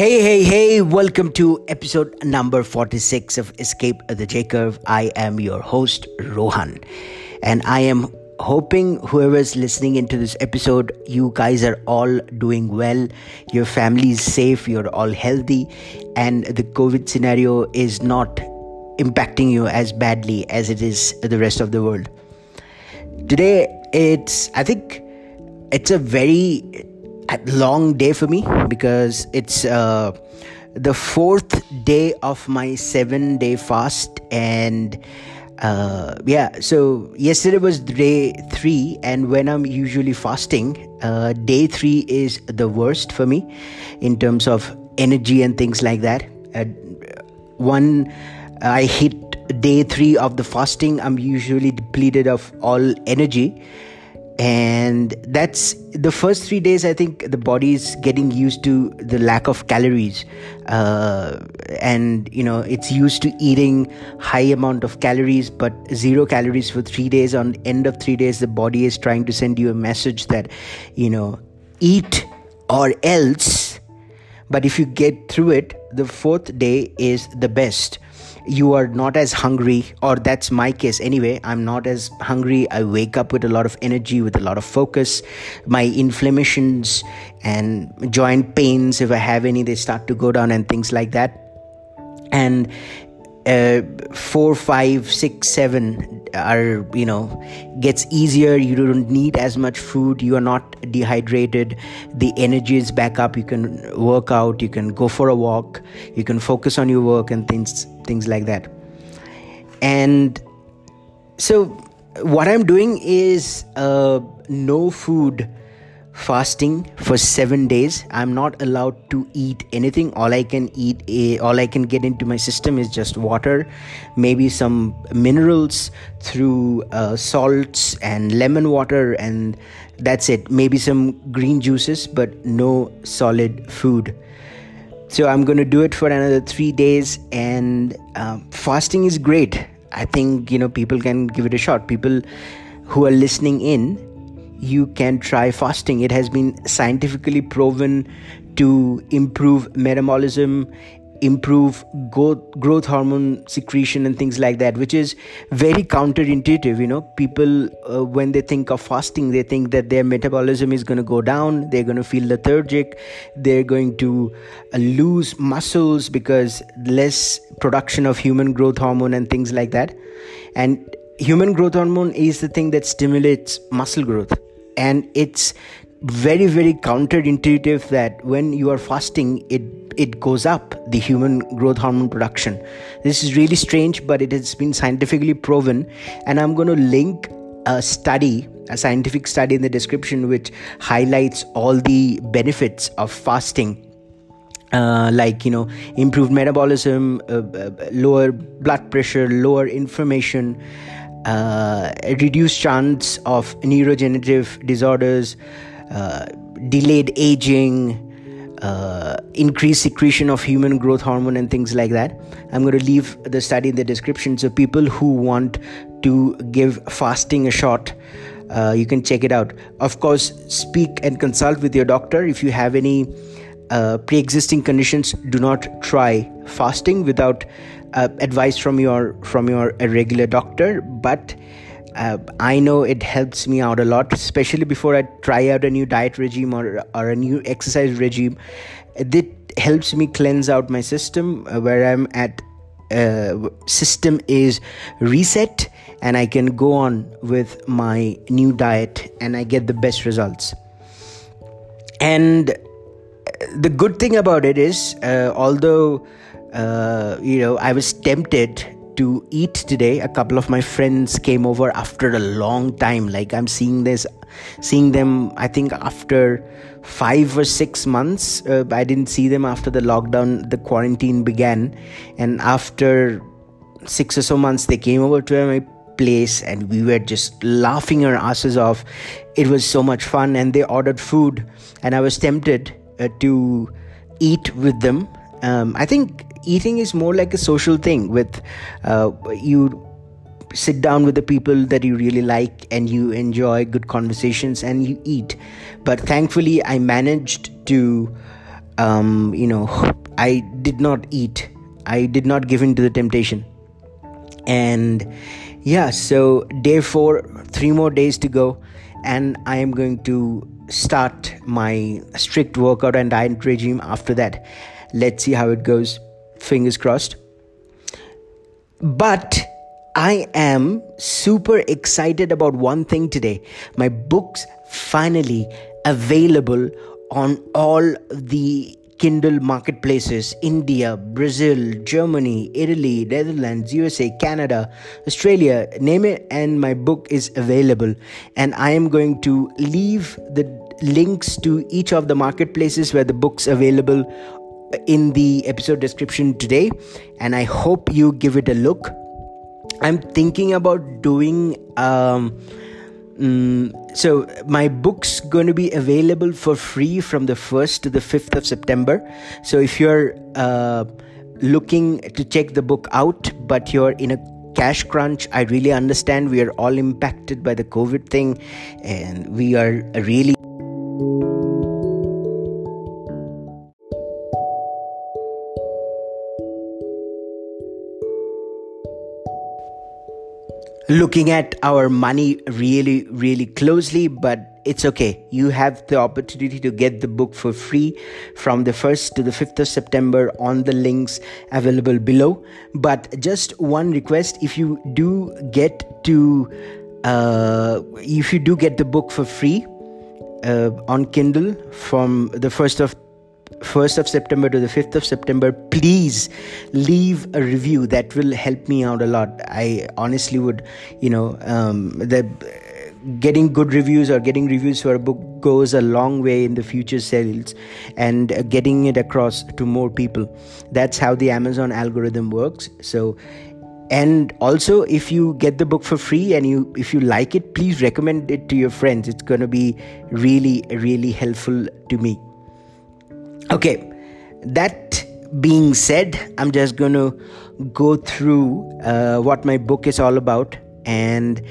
Hey, hey, hey, welcome to episode number 46 of Escape the J Curve. I am your host, Rohan, and I am hoping whoever's listening into this episode, you guys are all doing well, your family is safe, you're all healthy, and the COVID scenario is not impacting you as badly as it is the rest of the world. Today, it's, I think, it's a very long day for me because it's uh, the fourth day of my seven day fast and uh, yeah so yesterday was day three and when i'm usually fasting uh, day three is the worst for me in terms of energy and things like that. Uh, one i hit day three of the fasting i'm usually depleted of all energy and that's the first three days i think the body is getting used to the lack of calories. Uh, and you know it's used to eating high amount of calories but zero calories for three days. On end of three days the body is trying to send you a message that you know eat or else. But if you get through it the fourth day is the best you are not as hungry, or that's my case anyway. I'm not as hungry. I wake up with a lot of energy, with a lot of focus. My inflammations and joint pains, if I have any, they start to go down and things like that. And uh, four, five, six, seven are you know gets easier. You don't need as much food. You are not dehydrated. The energy is back up. You can work out. You can go for a walk. You can focus on your work and things things like that. And so what I'm doing is uh, no food fasting for seven days. I'm not allowed to eat anything. All i can eat eh, all i can get into my system is just water maybe some minerals through uh, salts and lemon water and that's it. Maybe some green juices but no solid food. So i'm going to do it for another three days and um, fasting is great. I think you know people can give it a shot. People who are listening in you can try fasting. It has been scientifically proven to improve metabolism, improve growth hormone secretion, and things like that, which is very counterintuitive. You know, people, uh, when they think of fasting, they think that their metabolism is going to go down, they're going to feel lethargic, they're going to uh, lose muscles because less production of human growth hormone and things like that. And human growth hormone is the thing that stimulates muscle growth and it's very very counterintuitive that when you are fasting it it goes up the human growth hormone production. This is really strange but it has been scientifically proven. And i'm going to link a study a scientific study in the description which highlights all the benefits of fasting. Uh, like you know improved metabolism uh, uh, lower blood pressure lower inflammation uh, reduced chance of neurodegenerative disorders, uh, delayed aging, uh, increased secretion of human growth hormone, and things like that. I'm going to leave the study in the description so people who want to give fasting a shot. Uh, you can check it out. Of course, speak and consult with your doctor. If you have any uh, pre existing conditions, do not try fasting without uh, advice from your from your regular doctor but uh, I know it helps me out a lot, especially before I try out a new diet regime or, or a new exercise regime. It helps me cleanse out my system uh, where I'm at. Uh, system is reset, and I can go on with my new diet, and I get the best results. And the good thing about it is, uh, although uh, you know, I was tempted to eat today. A couple of my friends came over after a long time. Like I'm seeing this, seeing them. I think after five or six months. Uh, I didn't see them after the lockdown, the quarantine began, and after six or so months, they came over to my place, and we were just laughing our asses off. It was so much fun, and they ordered food, and I was tempted uh, to eat with them. Um, I think eating is more like a social thing with uh, you sit down with the people that you really like and you enjoy good conversations and you eat but thankfully i managed to um, you know, I did not eat. I did not give in to the temptation. And yeah, so day four, three more days to go, and I am going to start my strict workout and diet regime after that. Let's see how it goes. Fingers crossed. But I am super excited about one thing today. My books finally available on all the Kindle marketplaces India, Brazil, Germany, Italy, Netherlands, USA, Canada, Australia, name it, and my book is available. And I am going to leave the links to each of the marketplaces where the book's available in the episode description today. And I hope you give it a look. I'm thinking about doing. Um, Mm, so my book's going to be available for free from the 1st to the 5th of september so if you're uh, looking to check the book out but you're in a cash crunch i really understand we are all impacted by the covid thing and we are really looking at our money really, really closely, but it's okay. You have the opportunity to get the book for free from the 1st to the 5th of September on the links available below. But just one request if you do get to, uh, if you do get the book for free uh, on Kindle from the 1st of 1st of September to the 5th of September, please leave a review. That will help me out a lot. I honestly would, you know, um, the getting good reviews or getting reviews for a book goes a long way in the future sales and getting it across to more people that's how the amazon algorithm works so and also if you get the book for free and you if you like it please recommend it to your friends it's going to be really really helpful to me Okay, that being said, I'm just going to go through uh, what my book is all about and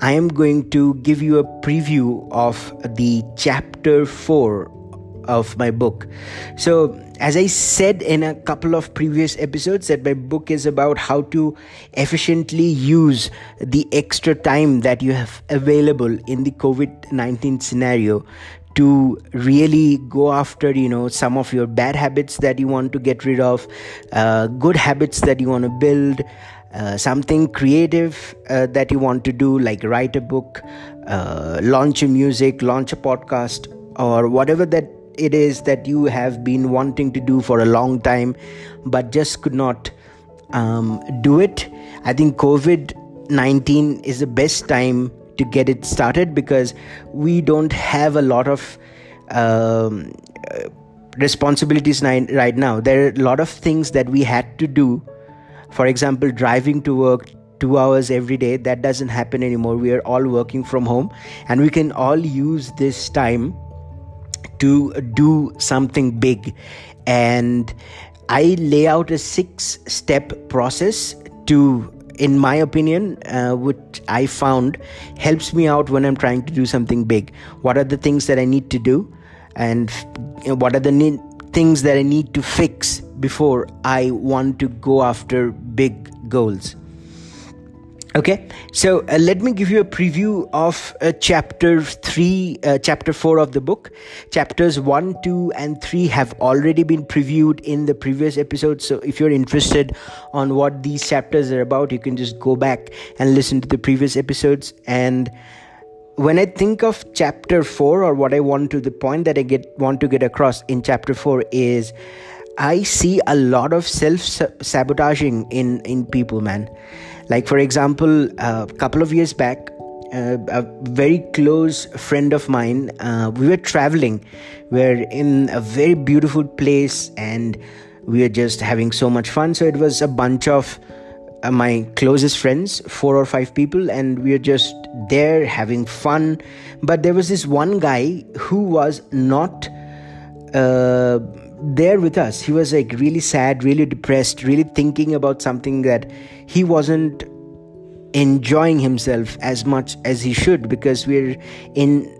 I am going to give you a preview of the chapter 4 of my book. So, as I said in a couple of previous episodes, that my book is about how to efficiently use the extra time that you have available in the COVID 19 scenario to really go after you know some of your bad habits that you want to get rid of uh, good habits that you want to build uh, something creative uh, that you want to do like write a book uh, launch a music launch a podcast or whatever that it is that you have been wanting to do for a long time but just could not um, do it. I think covid 19 is the best time to get it started because we don't have a lot of um, responsibilities right now. There are a lot of things that we had to do. For example, driving to work two hours every day, that doesn't happen anymore. We are all working from home and we can all use this time to do something big. And I lay out a six step process to in my opinion, uh, which I found helps me out when I'm trying to do something big. What are the things that I need to do, and what are the ne- things that I need to fix before I want to go after big goals? Okay, so uh, let me give you a preview of uh, chapter 3, uh, chapter 4 of the book. Chapters 1, 2, and 3 have already been previewed in the previous episode. So if you're interested on what these chapters are about, you can just go back and listen to the previous episodes. And when I think of chapter 4 or what I want to the point that I get want to get across in chapter 4 is I see a lot of self sabotaging in in people man like, for example, a couple of years back, uh, a very close friend of mine, uh, we were traveling. We are in a very beautiful place and we were just having so much fun. So, it was a bunch of uh, my closest friends, four or five people, and we were just there having fun. But there was this one guy who was not uh, there with us. He was like really sad, really depressed, really thinking about something that he wasn't enjoying himself as much as he should because we're in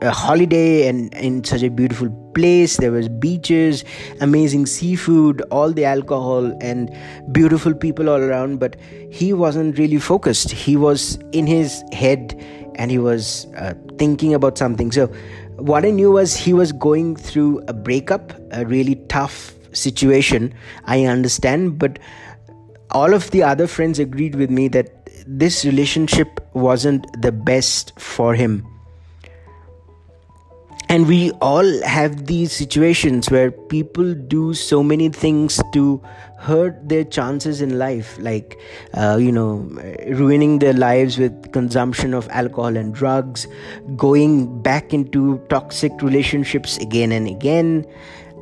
a holiday and in such a beautiful place there was beaches amazing seafood all the alcohol and beautiful people all around but he wasn't really focused he was in his head and he was uh, thinking about something so what i knew was he was going through a breakup a really tough situation i understand but all of the other friends agreed with me that this relationship wasn't the best for him and we all have these situations where people do so many things to hurt their chances in life like uh, you know ruining their lives with consumption of alcohol and drugs going back into toxic relationships again and again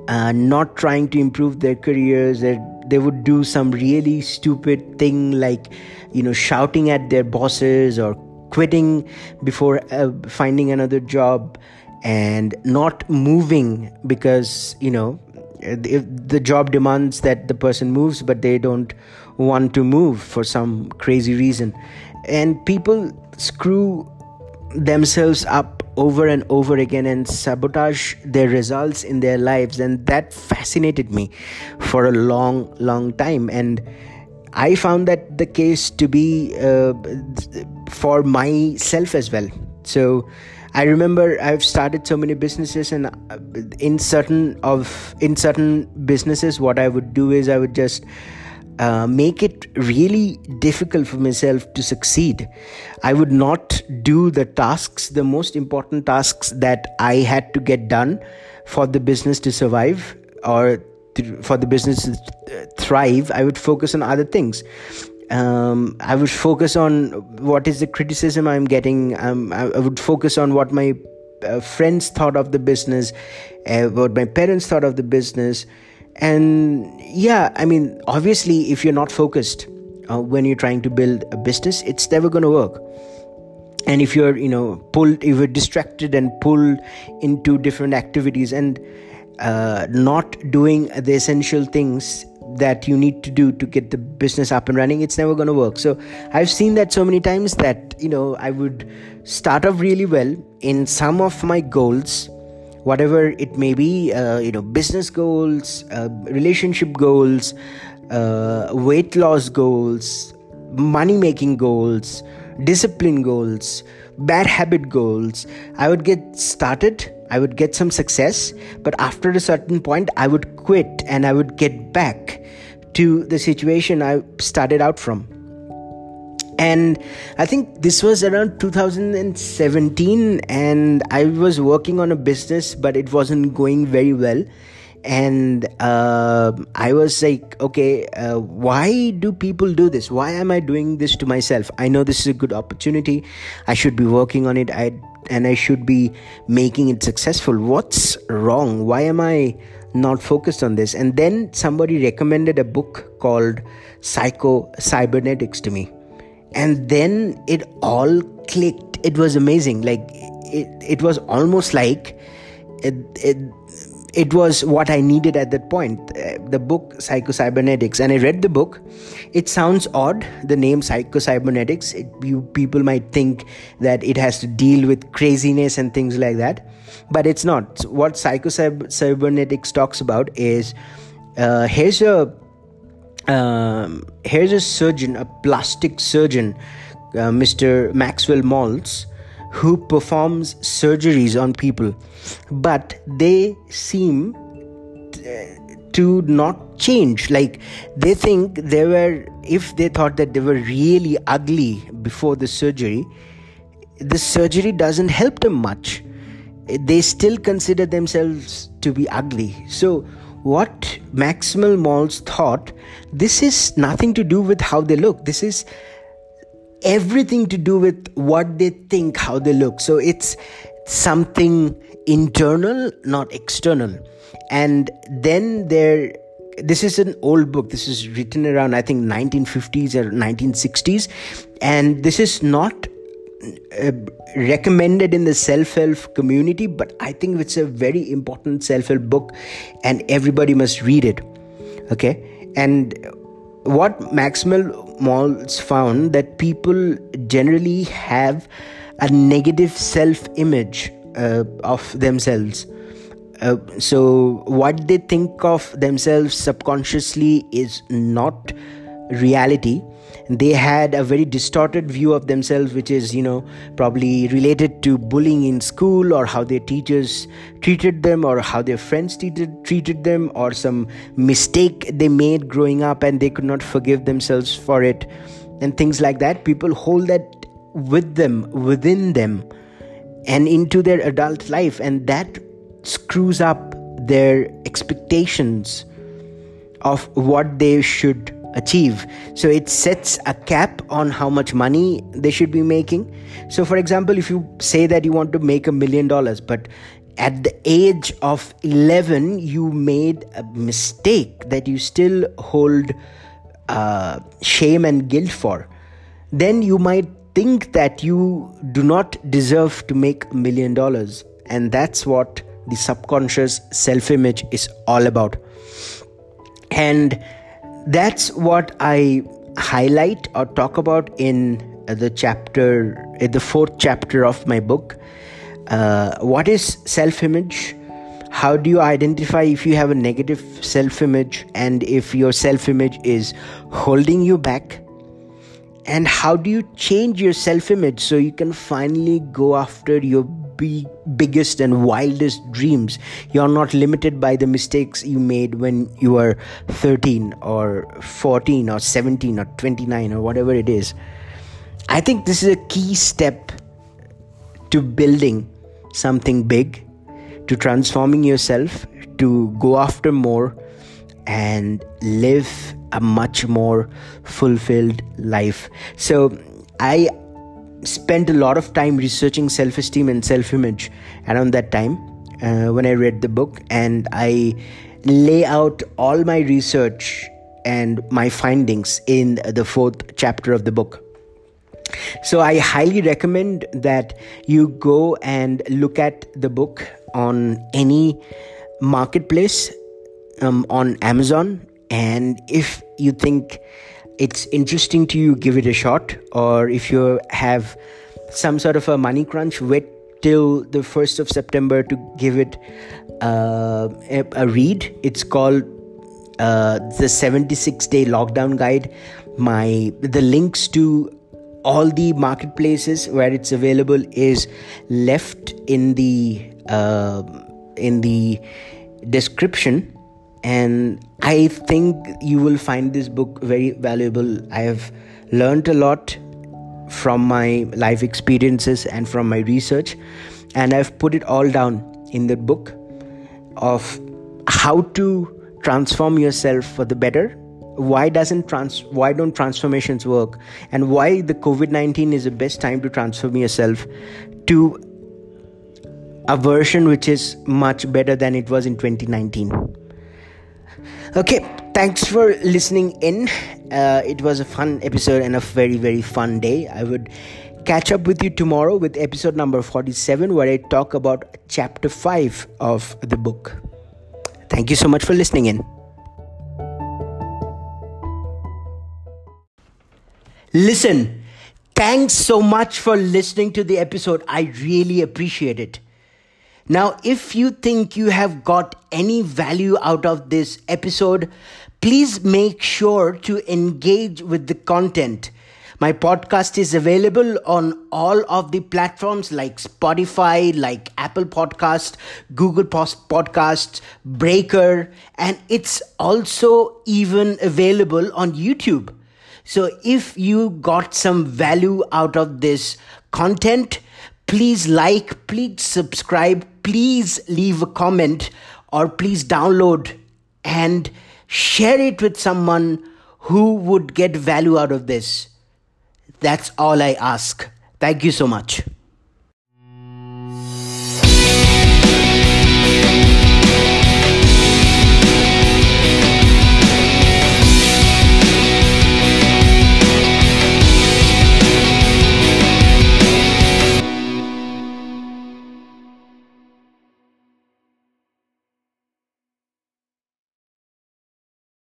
uh, not trying to improve their careers. They, they would do some really stupid thing like you know shouting at their bosses or quitting before uh, finding another job and not moving because you know if the job demands that the person moves but they don't want to move for some crazy reason. And people screw themselves up over and over again and sabotage their results in their lives. And that fascinated me for a long long time. And i found that the case to be uh, for myself as well. So I remember I've started so many businesses, and uh, in certain of in certain businesses, what I would do is I would just uh, make it really difficult for myself to succeed. I would not do the tasks, the most important tasks that I had to get done for the business to survive or for the business to thrive. I would focus on other things um, I would focus on what is the criticism I'm getting. Um, I, I, would focus on what my uh, friends thought of the business, uh, what my parents thought of the business. And yeah, I mean, obviously, if you're not focused uh, when you're trying to build a business, it's never going to work. And if you're, you know, pulled, if you're distracted and pulled into different activities and uh, not doing the essential things that you need to do to get the business up and running it's never going to work. So i've seen that so many times that you know i would start off really well in some of my goals whatever it may be uh, you know business goals uh, relationship goals uh, weight loss goals money making goals discipline goals bad habit goals. I would get started I would get some success, but after a certain point, I would quit and I would get back to the situation I started out from. And I think this was around 2017, and I was working on a business, but it wasn't going very well. And uh, I was like, okay, uh, why do people do this? Why am I doing this to myself? I know this is a good opportunity. I should be working on it. I and I should be making it successful. What's wrong? Why am I not focused on this? And then somebody recommended a book called Psycho Cybernetics to me. And then it all clicked. It was amazing. Like it, it was almost like it, it it was what I needed at that point. Uh, the book Psycho-Cybernetics, and I read the book. It sounds odd, the name Psycho-Cybernetics. It, you people might think that it has to deal with craziness and things like that, but it's not. What Psycho-Cybernetics talks about is uh, here's a um, here's a surgeon, a plastic surgeon, uh, Mr. Maxwell Maltz who performs surgeries on people, but they seem uh, to not change. Like they think they were, if they thought that they were really ugly before the surgery, the surgery doesn't help them much. They still consider themselves to be ugly. So, what Maxwell Maltz thought, this is nothing to do with how they look. This is everything to do with what they think, how they look. So it's something internal, not external. And then there this is an old book this is written around i think 1950s or 1960s and this is not uh, recommended in the self-help community but i think it's a very important self-help book and everybody must read it okay and what Maxwell Maltz found that people generally have a negative self image uh, of themselves. Uh, so, what they think of themselves subconsciously is not reality they had a very distorted view of themselves which is you know probably related to bullying in school or how their teachers treated them or how their friends treated treated them or some mistake they made growing up and they could not forgive themselves for it and things like that. People hold that with them within them and into their adult life and that screws up their expectations of what they should achieve. So it sets a cap on how much money they should be making. So, for example, if you say that you want to make a million dollars, but at the age of 11 you made a mistake that you still hold uh, shame and guilt for, then you might think that you do not deserve to make a million dollars. And that's what the subconscious self image is all about. And that's what I highlight or talk about in the chapter, in the fourth chapter of my book. Uh, what is self image? How do you identify if you have a negative self image and if your self image is holding you back? And how do you change your self image so you can finally go after your be biggest and wildest dreams. You're not limited by the mistakes you made when you were 13 or 14 or 17 or 29 or whatever it is. I think this is a key step to building something big, to transforming yourself, to go after more and live a much more fulfilled life. So I spent a lot of time researching self esteem and self image around that time uh, when I read the book, and I lay out all my research and my findings in the fourth chapter of the book. So, I highly recommend that you go and look at the book on any marketplace um, on Amazon. And if you think it's interesting to you, give it a shot. Or if you have some sort of a money crunch, wait till the 1st of September to give it uh, a, a, read. It's called uh, the 76 day lockdown guide. My the links to all the marketplaces where it's available is left in the uh, in the description and I think you will find this book very valuable. I have learned a lot from my life experiences and from my research, and I've put it all down in the book of how to transform yourself for the better. Why doesn't trans why don't transformations work? And why the covid-19 is the best time to transform yourself to a version which is much better than it was in 2019 Okay, thanks for listening in. Uh, it was a fun episode and a very, very fun day. I would catch up with you tomorrow with episode number 47, where I talk about chapter 5 of the book. Thank you so much for listening in. Listen, thanks so much for listening to the episode. I really appreciate it. Now, if you think you have got any value out of this episode, please make sure to engage with the content. My podcast is available on all of the platforms like Spotify, like Apple Podcast, Google Podcast, Breaker, and it's also even available on YouTube. So if you got some value out of this content, please like, please subscribe, please leave a comment, or please download and share it with someone who would get value out of this. That's all I ask. Thank you so much.